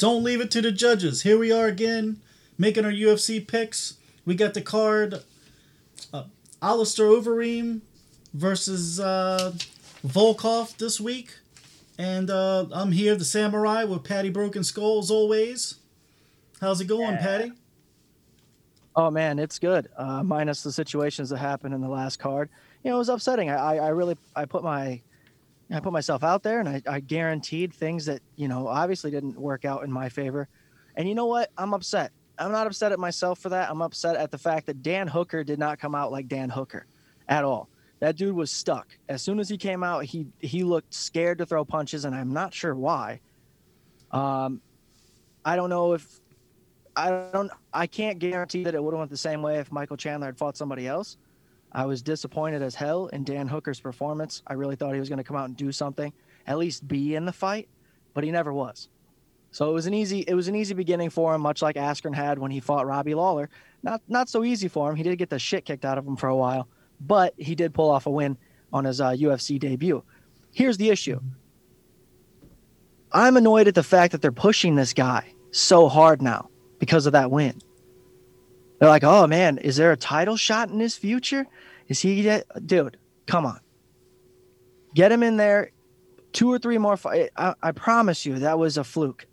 Don't leave it to the judges. Here we are again, making our UFC picks. We got the card uh, Alistair Overeem versus uh, Volkov this week. And uh, I'm here, the samurai, with Patty Broken Skull as always. How's it going, Yeah. Patty? Oh man, it's good. Uh, minus the situations that happened in the last card. You know, it was upsetting. I, I, I really, I put my, I put myself out there, and I, I guaranteed things that you know obviously didn't work out in my favor. And you know what? I'm upset. I'm not upset at myself for that. I'm upset at the fact that Dan Hooker did not come out like Dan Hooker, at all. That dude was stuck. As soon as he came out, he he looked scared to throw punches, and I'm not sure why. Um, I don't know if I don't. I can't guarantee that it would have went the same way if Michael Chandler had fought somebody else. I was disappointed as hell in Dan Hooker's performance. I really thought he was going to come out and do something, at least be in the fight, but he never was. So it was an easy. It was an easy beginning for him, much like Askren had when he fought Robbie Lawler. Not not so easy for him. He did get the shit kicked out of him for a while, but he did pull off a win on his uh, UFC debut. Here's the issue. I'm annoyed at the fact that they're pushing this guy so hard now because of that win. They're like, oh man, is there a title shot in his future? Is he, get-" dude? Come on, get him in there. Two or three more. Fi- I, I promise you, that was a fluke.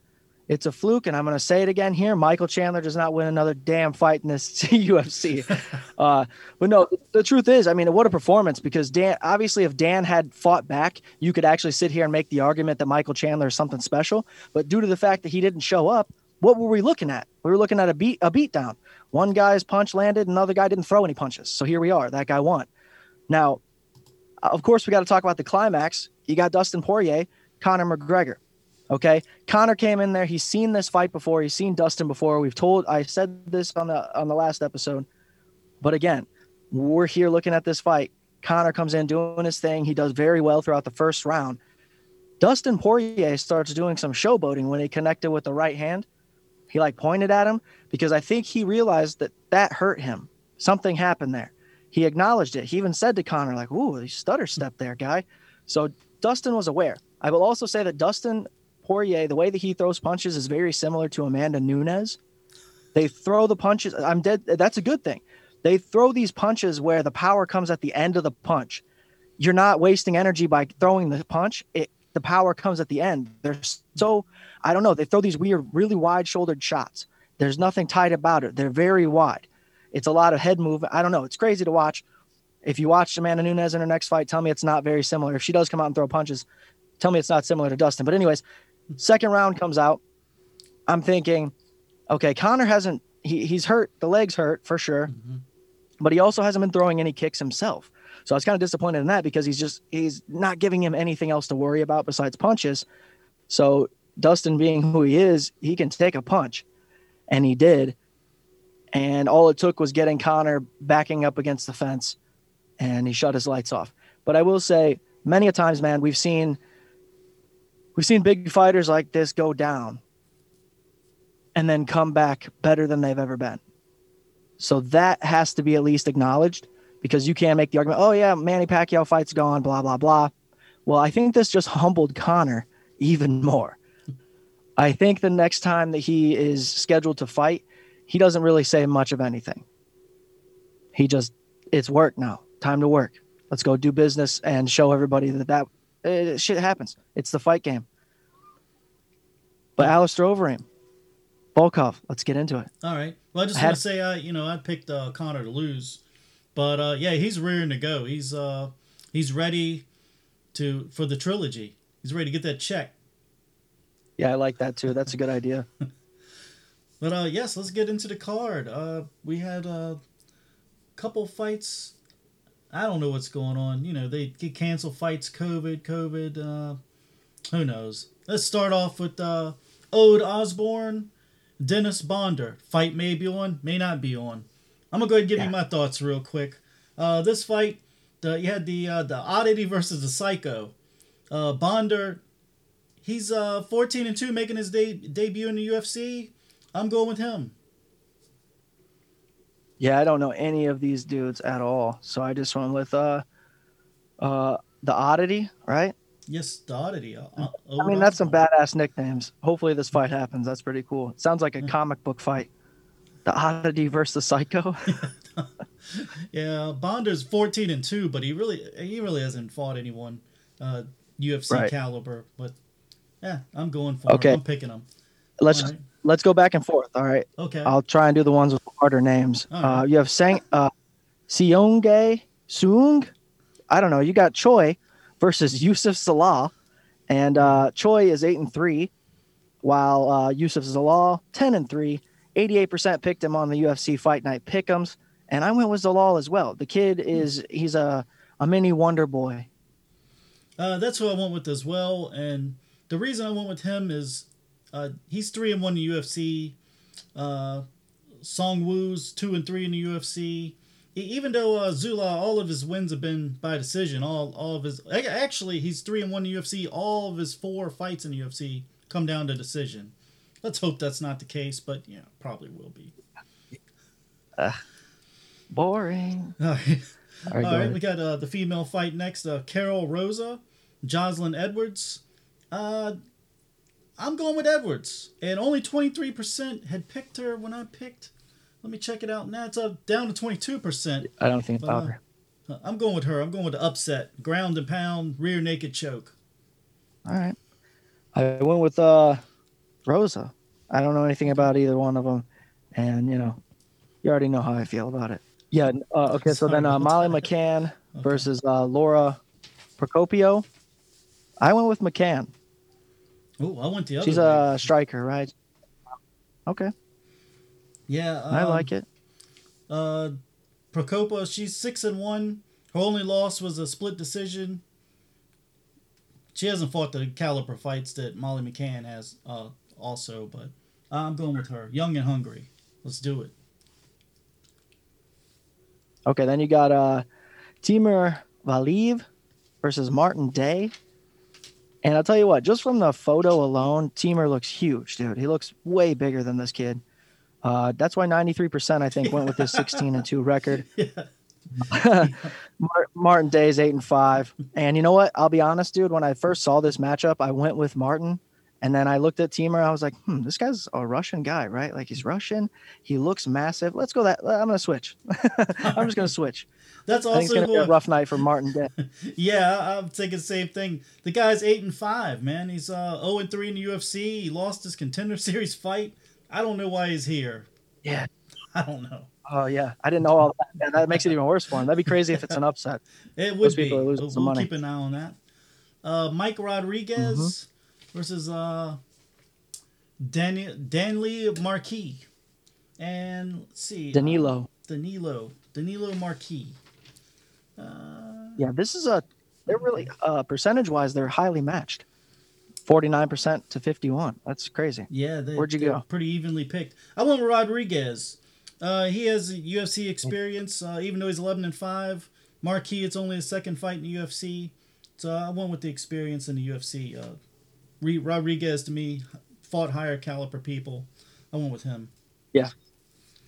It's a fluke, and I'm going to say it again here. Michael Chandler does not win another damn fight in this UFC. uh, but no, the truth is, I mean, what a performance! Because Dan, obviously, if Dan had fought back, you could actually sit here and make the argument that Michael Chandler is something special. But due to the fact that he didn't show up, what were we looking at? We were looking at a beat a beat down. One guy's punch landed, another guy didn't throw any punches. So here we are. That guy won. Now, of course, we got to talk about the climax. You got Dustin Poirier, Conor McGregor. Okay, Conor came in there. He's seen this fight before. He's seen Dustin before. We've told. I said this on the on the last episode, but again, we're here looking at this fight. Conor comes in doing his thing. He does very well throughout the first round. Dustin Poirier starts doing some showboating when he connected with the right hand. He like pointed at him because I think he realized that that hurt him. Something happened there. He acknowledged it. He even said to Conor, like, "Ooh, you stutter step there, guy." So Dustin was aware. I will also say that Dustin Poirier, the way that he throws punches is very similar to Amanda Nunes. They throw the punches. I'm dead. That's a good thing. They throw these punches where the power comes at the end of the punch. You're not wasting energy by throwing the punch. It the power comes at the end. They're so I don't know. They throw these weird, really wide shouldered shots. There's nothing tight about it. They're very wide. It's a lot of head movement. I don't know. It's crazy to watch. If you watch Amanda Nunes in her next fight, tell me it's not very similar. If she does come out and throw punches, tell me it's not similar to Dustin. But anyways, second round comes out. I'm thinking, okay, Conor hasn't he, he's hurt. The legs hurt for sure, mm-hmm. but he also hasn't been throwing any kicks himself. So I was kind of disappointed in that because he's just he's not giving him anything else to worry about besides punches. So Dustin being who he is, he can take a punch. And he did. And all it took was getting Conor backing up against the fence and he shut his lights off. But I will say, many a times, man, we've seen we've seen big fighters like this go down and then come back better than they've ever been. So that has to be at least acknowledged because you can't make the argument, oh yeah, Manny Pacquiao fight's gone, blah blah blah. Well, I think this just humbled Conor even more. I think the next time that he is scheduled to fight, he doesn't really say much of anything. He just, it's work now. Time to work. Let's go do business and show everybody that that uh, shit happens. It's the fight game. But Alistair Overeem, Volkov, let's get into it. All right. Well, I just I had- want to say, I you know, I picked uh, Conor to lose, but uh, yeah, he's rearing to go. He's uh, he's ready to for the trilogy. He's ready to get that check. Yeah, I like that too. That's a good idea. But uh, yes, let's get into the card. Uh, we had a couple fights. I don't know what's going on. You know, they get cancel fights, COVID, COVID. Uh, who knows? Let's start off with uh, Ode Osbourne, Dennis Bondar. Fight may be on, may not be on. I'm gonna go ahead and give Yeah. you my thoughts real quick. Uh, this fight, the, you had the uh, the oddity versus the psycho. Uh, Bondar, he's uh 14 and two, making his de- debut in the UFC. I'm going with him. Yeah, I don't know any of these dudes at all. So I just went with uh uh the oddity, right? Yes, the oddity. Uh, uh, I mean, that's some badass nicknames. Hopefully, this fight happens. That's pretty cool. It sounds like a comic book fight. The oddity versus psycho. Yeah, Bondar's fourteen and two, but he really he really hasn't fought anyone uh, UFC Right. caliber. But yeah, I'm going for Okay. him. I'm picking him. let's just, right. let's go back and forth. All right. Okay. I'll try and do the ones with harder names. All Uh, you have Sang, uh, Suung. I don't know. You got Choi versus Yusuf Salah, and uh, Choi is eight and three, while uh, Yusuf Salah ten and three. Eighty-eight percent picked him on the UFC Fight Night Pick'ems, and I went with Zalal as well. The kid is he's a a mini wonder boy. Uh, that's who I went with as well, and the reason I went with him is uh, he's three and one in the UFC. Uh, Song Woo's two and three in the UFC. Even though uh, Zula, all of his wins have been by decision. All all of his actually he's three and one in the UFC. All of his four fights in the UFC come down to decision. Let's hope that's not the case, but yeah, probably will be. Boring. All right. All right, All go right, we got uh, the female fight next. Uh, Karol Rosa, Joselyne Edwards. Uh, I'm going with Edwards, and only 23% had picked her when I picked. Let me check it out now. It's up down to 22%. I don't think Uh, her. Uh, I'm going with her. I'm going with the upset, ground and pound, rear naked choke. All right. I went with uh, Rosa. I don't know anything about either one of them, and you know, you already know how I feel about it. Yeah. Uh, okay. So then uh, Molly McCann versus uh, Laura Procopio. I went with McCann. Oh, I went the other She's way. a striker, right? Okay, yeah, I um, like it. Uh, Procopa, she's six and one. Her only loss was a split decision. She hasn't fought the caliber fights that Molly McCann has, uh, also. But I'm going with her, young and hungry. Let's do it. Okay, then you got uh, Timur Valiev versus Martin Day. And I'll tell you what, just from the photo alone, Timur looks huge, dude. He looks way bigger than this kid. Uh, that's why 93%, I think, went with his 16 and 2 record. Yeah. Mar- Martin Day's 8 and 5. And you know what? I'll be honest, dude. When I first saw this matchup, I went with Martin. And then I looked at Timur. I was like, hmm, this guy's a Russian guy, right? Like he's Russian. He looks massive. Let's go that. I'm going to switch. I'm just going to switch. That's think it's also going to be a rough night for Martin yeah, I'm thinking the same thing. The guy's eight and five, man. He's uh 0 and three in the UFC. He lost his contender series fight. I don't know why he's here. Yeah. I don't know. Oh yeah, I didn't know all that. That makes it even worse for him. That'd be crazy if it's an upset. It would Those be. people are losing We'll, some money. keep an eye on that. Uh, Mike Rodriguez versus uh, Danny, Danley Marques. And let's see. uh, Danilo. Danilo. Danilo Marques. Uh, Yeah, this is a. They're really uh, percentage wise, they're highly matched. Forty nine percent to fifty one. That's crazy. yeah, they, Where'd you go? Pretty evenly picked. I went with Rodriguez. Uh, he has UFC experience, uh, even though he's 11 and 5. Marques, it's only his second fight in the UFC. So I went with the experience in the UFC. Uh, Rodriguez, to me, fought higher caliber people. I went with him. Yeah.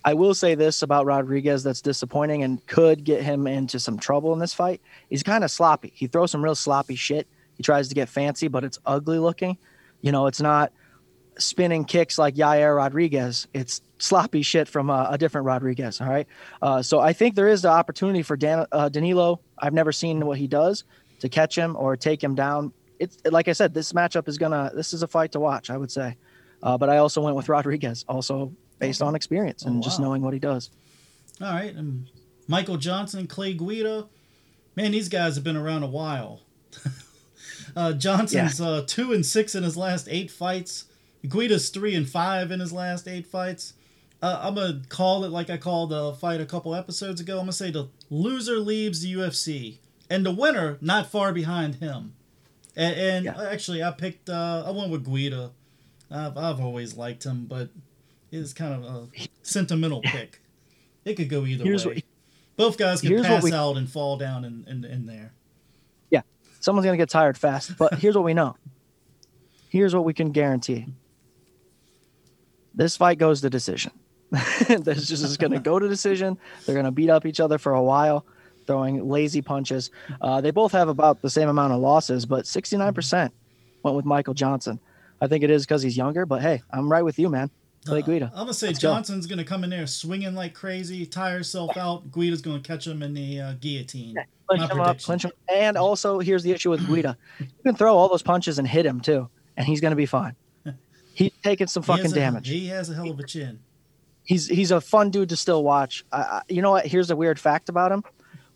I will say this about Rodriguez that's disappointing and could get him into some trouble in this fight. He's kind of sloppy. He throws some real sloppy shit. He tries to get fancy, but it's ugly looking. You know, it's not spinning kicks like Yair Rodriguez. It's sloppy shit from a, a different Rodriguez. All right. Uh, so I think there is the opportunity for Dan, uh, Danilo. I've never seen what he does to catch him or take him down. It's like I said, this matchup is gonna. This is a fight to watch. I would say. Uh, but I also went with Rodriguez, also based Okay. on experience and Oh, just knowing what he does. All right. And Michael Johnson, and Clay Guida. Man, these guys have been around a while. uh, Johnson's uh, two and six in his last eight fights. Guida's three and five in his last eight fights. Uh, I'm gonna call it like I called the fight a couple episodes ago. I'm gonna say the loser leaves the UFC, and the winner not far behind him. And, and Yeah. actually, I picked. Uh, I went with Guida. I've I've always liked him, but it's kind of a sentimental pick. It could go either Here's way. what- Both guys what pass we- out and fall down in, in, in there. Yeah, someone's gonna get tired fast. But here's what we know. Here's what we can guarantee. This fight goes to decision. this is just gonna go to decision. They're gonna beat up each other for a while. Throwing lazy punches. Uh, they both have about the same amount of losses, but 69% went with Michael Johnson. I think it is because he's younger, but hey, I'm right with you, man. Clay Uh, I'm gonna say Let's go. Johnson's gonna come in there swinging like crazy, tire himself out. Guida's gonna catch him in the uh, guillotine. clinch my him up, clinch him. And also, here's the issue with Guida. You can throw all those punches and hit him too, and he's going to be fine. He's taking some fucking a- damage. He has a hell of a chin. He's he's a fun dude to still watch. You know what? Here's a weird fact about him.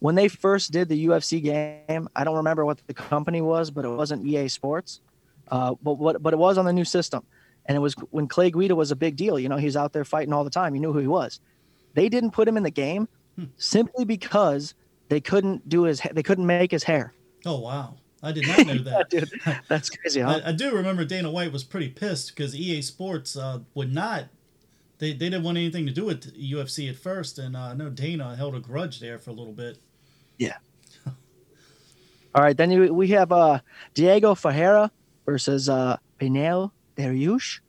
When they first did the UFC game, I don't remember what the company was, but it wasn't EA Sports. Uh, but what but it was on the new system, and it was when Clay Guida was a big deal. You know, he's out there fighting all the time. You knew who he was. They didn't put him in the game Hmm. simply because they couldn't do his they couldn't make his hair. Oh wow, I did not know that. dude, that's crazy. Huh? I, I do remember Dana White was pretty pissed because EA Sports uh, would not. They, they didn't want anything to do with UFC at first, and uh, I know Dana held a grudge there for a little bit. All right, then we have uh, Diego Ferreira versus uh, Beneil Dariush.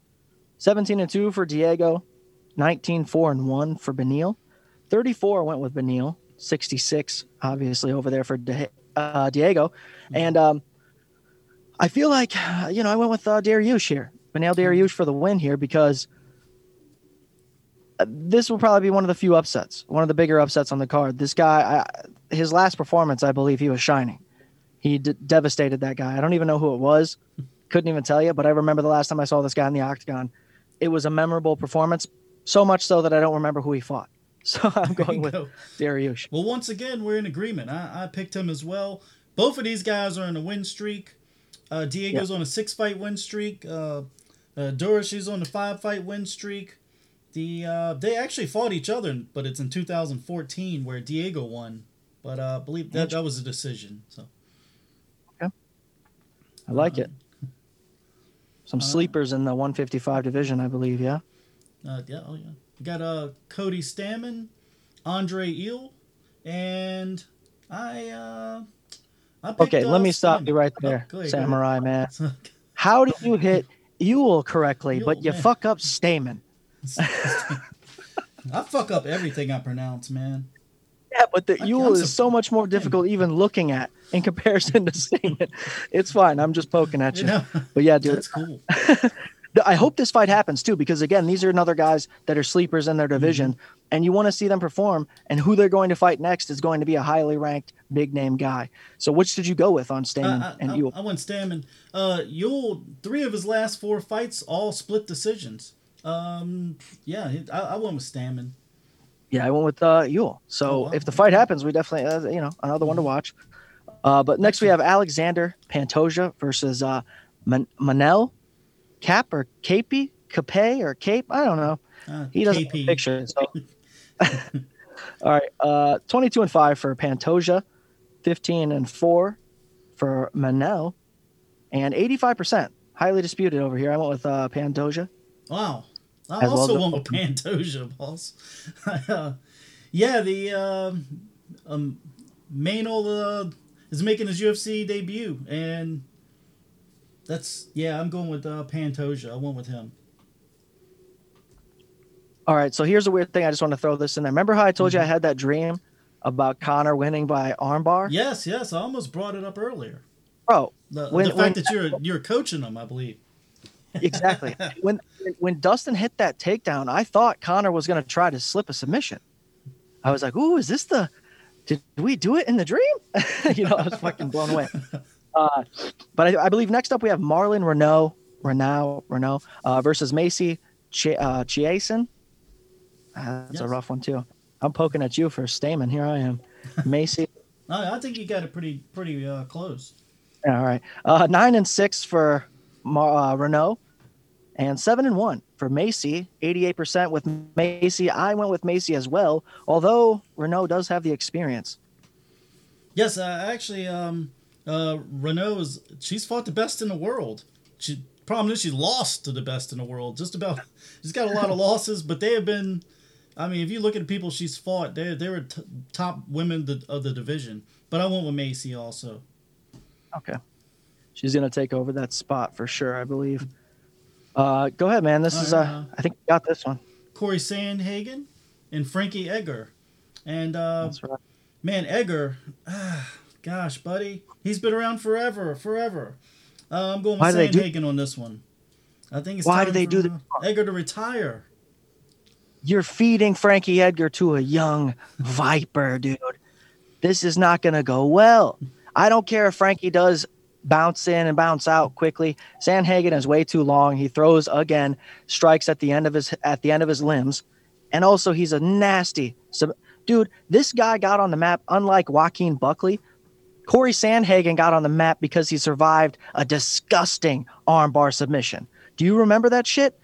17 and 2 for Diego, 19 4 and 1 for Beneil. 34 went with Beneil, 66 obviously over there for De- uh, Diego. And um, I feel like, you know, I went with uh, Dariush here. Beneil Dariush for the win here because uh, this will probably be one of the few upsets, one of the bigger upsets on the card. This guy, I, his last performance, I believe he was shining. He d- devastated that guy. I don't even know who it was. Couldn't even tell you, but I remember the last time I saw this guy in the octagon. It was a memorable performance, so much so that I don't remember who he fought. So I'm going with Go. Dariush. Well, once again, we're in agreement. I, I picked him as well. Both of these guys are in a win streak. Uh, Diego's on a six fight win streak. Uh, uh, Dorish is on a five fight win streak. The uh, they actually fought each other, but it's in 2014 where Diego won. But uh, I believe that that was a decision. So Okay. I like it. Some Uh, sleepers in the 155 division, I believe. Yeah. uh, yeah, oh yeah. We got uh, Cody Stamann, Andre Ewell, and I. Uh, I picked, Okay, let uh, me stop Stamann. you right Oh, there, go ahead. Samurai man. How did you hit Ewell correctly, but you man. fuck up Stamann? I fuck up everything I pronounce, man. But the Ewell is so- much more difficult even looking at in comparison to Stamann. It's fine. I'm just poking at You But yeah, dude, that's cool. I hope this fight happens too, because again, these are another guys that are sleepers in their division, Mm-hmm. and you want to see them perform. And who they're going to fight next is going to be a highly ranked, big name guy. So, which did you go with on Stamann I, and I, Ewell? I went Stamann. Uh, Ewell, three of his last four fights, all split decisions. Um, yeah, I, I went with Stamann. Yeah, I went with uh, Ewell. So Oh, wow. if the fight happens, we definitely, uh, you know, another one to watch. Uh, but next we have Alexander Pantoja versus uh, Man- Manel Cap or Capey, Cape or Cape. I don't know. Uh, He doesn't have a picture. So. All right, uh, 22 and 5 for Pantoja, 15 and 4 for Manel, and 85%. Highly disputed over here. I went with uh, Pantoja. Wow. I As also as- went with Pantoja, boss. uh, yeah, the um, um, Manuel uh, is making his UFC debut, and that's yeah. I'm going with uh, Pantoja. I went with him. All right, so here's a weird thing. I just want to throw this in there. Remember how I told Mm-hmm. you I had that dream about Conor winning by armbar? Yes, yes. I almost brought it up earlier. Bro, The, When- the fact when- that you're you're coaching him, I believe. Exactly. when when Dustin hit that takedown, I thought Conor was going to try to slip a submission. I was like, "Ooh, is this the? Did we do it in the dream?" you know, I was fucking blown away. Uh, but I, I believe next up we have Marlon Reneau, Reneau, Reneau uh, versus Macy Ch- uh, Chiasson. Uh, that's a rough one too. I'm poking at you for Stamann. Here I am, Macy. I, I think you got it pretty pretty uh, close. All right. Uh, nine and six for Mar- uh, Reneau, and seven and one for Macy. Eighty-eight percent with Macy. I went with Macy as well, although Reneau does have the experience. Yes, uh, actually, um, uh, Reneau is she's fought the best in the world. She problem is she lost to the best in the world. Just about she's got a lot of losses, but they have been. I mean, if you look at the people she's fought, they they were t- top women th- of the division. But I went with Macy also. Okay. She's gonna take over that spot for sure, I believe. Uh, go ahead, man. This All is right, uh, uh, I think we got this one. Corey Sandhagen and Frankie Edgar, and uh, That's right. man, Edgar, ah, gosh, buddy, he's been around forever, forever. Uh, I'm going with Sandhagen on this one. I think it's Why time do they for do the- Edgar to retire. You're feeding Frankie Edgar to a young viper, dude. This is not going to go well. I don't care if Frankie does bounce in and bounce out quickly. Sandhagen is way too long. He throws again, strikes at the end of his at the end of his limbs, and also he's a nasty. sub- dude, this guy got on the map unlike Joaquin Buckley. Corey Sandhagen got on the map because he survived a disgusting armbar submission. Do you remember that shit?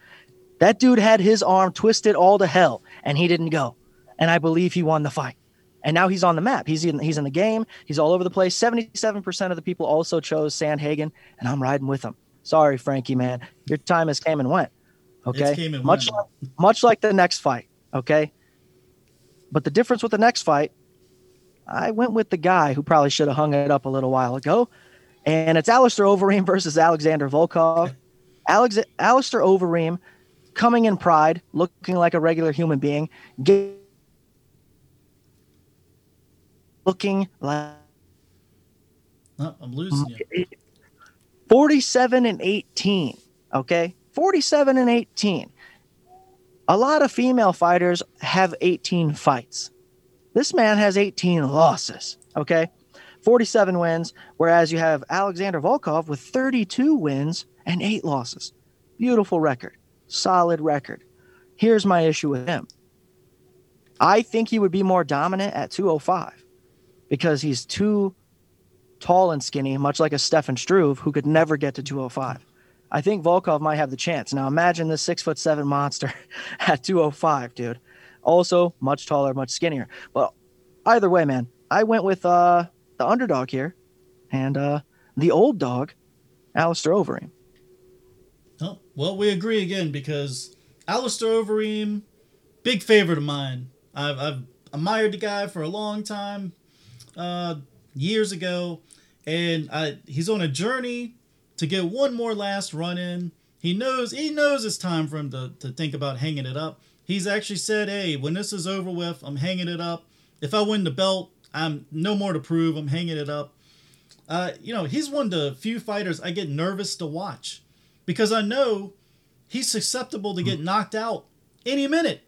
That dude had his arm twisted all to hell, and he didn't go. And I believe he won the fight. And now he's on the map. He's in, he's in the game. He's all over the place. Seventy-seven percent of the people also chose Sandhagen, and I'm riding with him. Sorry, Frankie, man. Your time has came and went. Okay, and much went. like, much like the next fight. Okay, but the difference with the next fight, I went with the guy who probably should have hung it up a little while ago, and it's Alistair Overeem versus Alexander Volkov. Alex Alistair Overeem coming in pride, looking like a regular human being, looking like Oh, I'm losing you. 47 and 18. Okay. 47 and 18. A lot of female fighters have 18 fights. This man has 18 losses. Okay. 47 wins, whereas you have Alexander Volkov with 32 wins and eight losses. Beautiful record. Solid record. Here's my issue with him. I think he would be more dominant at 205 because he's too tall and skinny, much like a Stefan Struve, who could never get to 205. I think Volkov might have the chance. Now imagine this six foot seven monster at 205, dude. Also much taller, much skinnier. But either way, man, I went with uh, the underdog here, and uh, the old dog, Alistair Overeem. Oh, well, we agree again because Alistair Overeem, big favorite of mine. I've, I've admired the guy for a long time, uh, years ago, and I, he's on a journey to get one more last run in. He knows he knows it's time for him to, to think about hanging it up. He's actually said, "Hey, when this is over with, I'm hanging it up. If I win the belt, I'm no more to prove. I'm hanging it up." Uh, you know, he's one of the few fighters I get nervous to watch because I know he's susceptible to get knocked out any minute.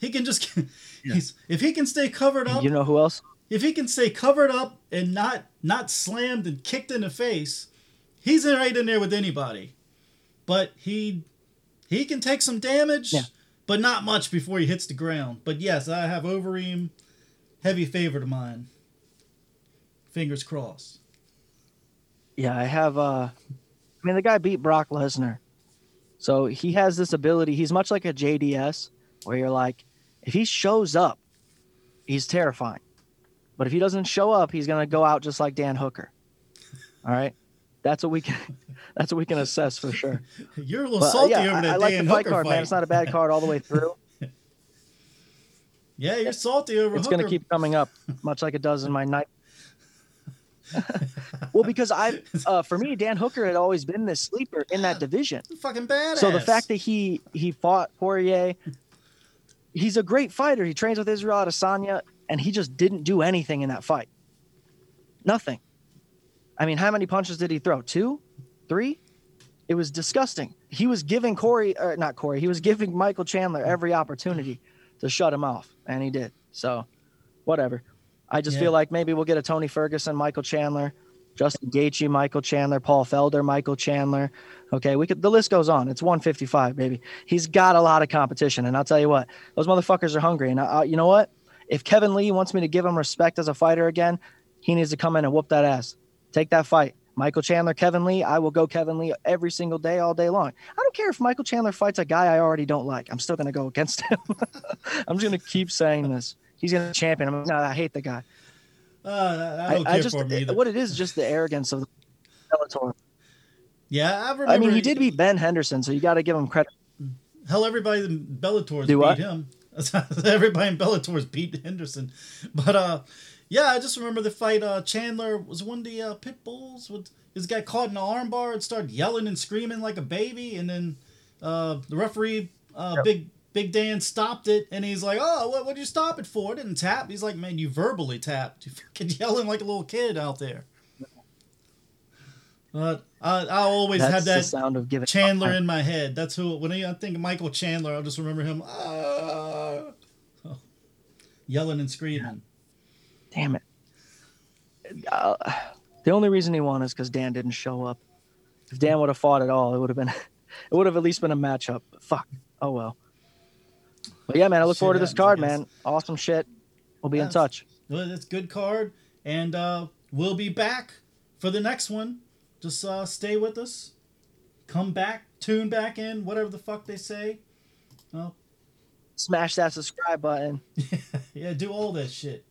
He can just he's if he can stay covered up, You know who else? If he can stay covered up and not not slammed and kicked in the face, he's right in there with anybody. But he he can take some damage, Yeah. but not much before he hits the ground. But yes, I have Overeem, heavy favorite of mine. Fingers crossed. Yeah, I have. Uh, I mean, the guy beat Brock Lesnar, so he has this ability. He's much like a JDS, where you're like, if he shows up, he's terrifying, but if he doesn't show up, he's gonna go out just like Dan Hooker. All right, that's what we can. That's what we can assess for sure. You're a little But, salty yeah, over I, that I like Dan the fight Hooker card, fight. man. It's not a bad card all the way through. yeah, you're salty over It's gonna keep coming up, much like it does in my night. well, because I, uh, for me, Dan Hooker had always been this sleeper in that division. fucking badass. So the fact that he he fought Poirier, he's a great fighter. He trains with Israel Adesanya, and he just didn't do anything in that fight. Nothing. I mean, how many punches did he throw? Two, three. It was disgusting. He was giving Corey, or not Corey, he was giving Michael Chandler every opportunity to shut him off, and he did. So, whatever. I just Yeah. feel like maybe we'll get a Tony Ferguson, Michael Chandler, Justin Gaethje, Michael Chandler, Paul Felder, Michael Chandler. Okay, we could. The list goes on. It's 155, baby. He's got a lot of competition, and I'll tell you what, those motherfuckers are hungry. And I, I, you know what? If Kevin Lee wants me to give him respect as a fighter again, he needs to come in and whoop that ass. Take that fight. Michael Chandler, Kevin Lee. I will go Kevin Lee every single day, all day long. I don't care if Michael Chandler fights a guy I already don't like. I'm still gonna go against him. I'm just gonna keep saying this. He's gonna champion him. No, I hate the guy. uh, I I, I just for him either. what it is, just the arrogance of Bellator. yeah, I remember. I mean, he did beat Ben Henderson, so you got to give him credit. Hell, everybody in Bellator's Do beat what? him. everybody in Bellator's beat Henderson. But uh, yeah, I just remember the fight. Uh, Chandler was one of the uh, pit bulls. With this guy caught in an armbar and started yelling and screaming like a baby, and then uh, the referee, uh, big Big Dan stopped it, and he's like, "Oh, what would you stop it for? It didn't tap." He's like, "Man, you verbally tapped. You fucking yelling like a little kid out there." But I, I always That's had that sound of giving Chandler in my head. That's who. When I think of Michael Chandler, I'll just remember him ah, yelling and screaming. Damn it. Uh, the only reason he won is because Dan didn't show up. If Dan would have fought at all, it would have been, it would have at least been a matchup. But fuck. Oh well. But yeah, man, I look Shit forward to this card, man. Awesome shit. We'll be in touch. Well, that's good card, and uh, we'll be back for the next one. Just uh, stay with us. Come back, tune back in, whatever the fuck they say. Well, Smash that subscribe button. yeah, do all that shit.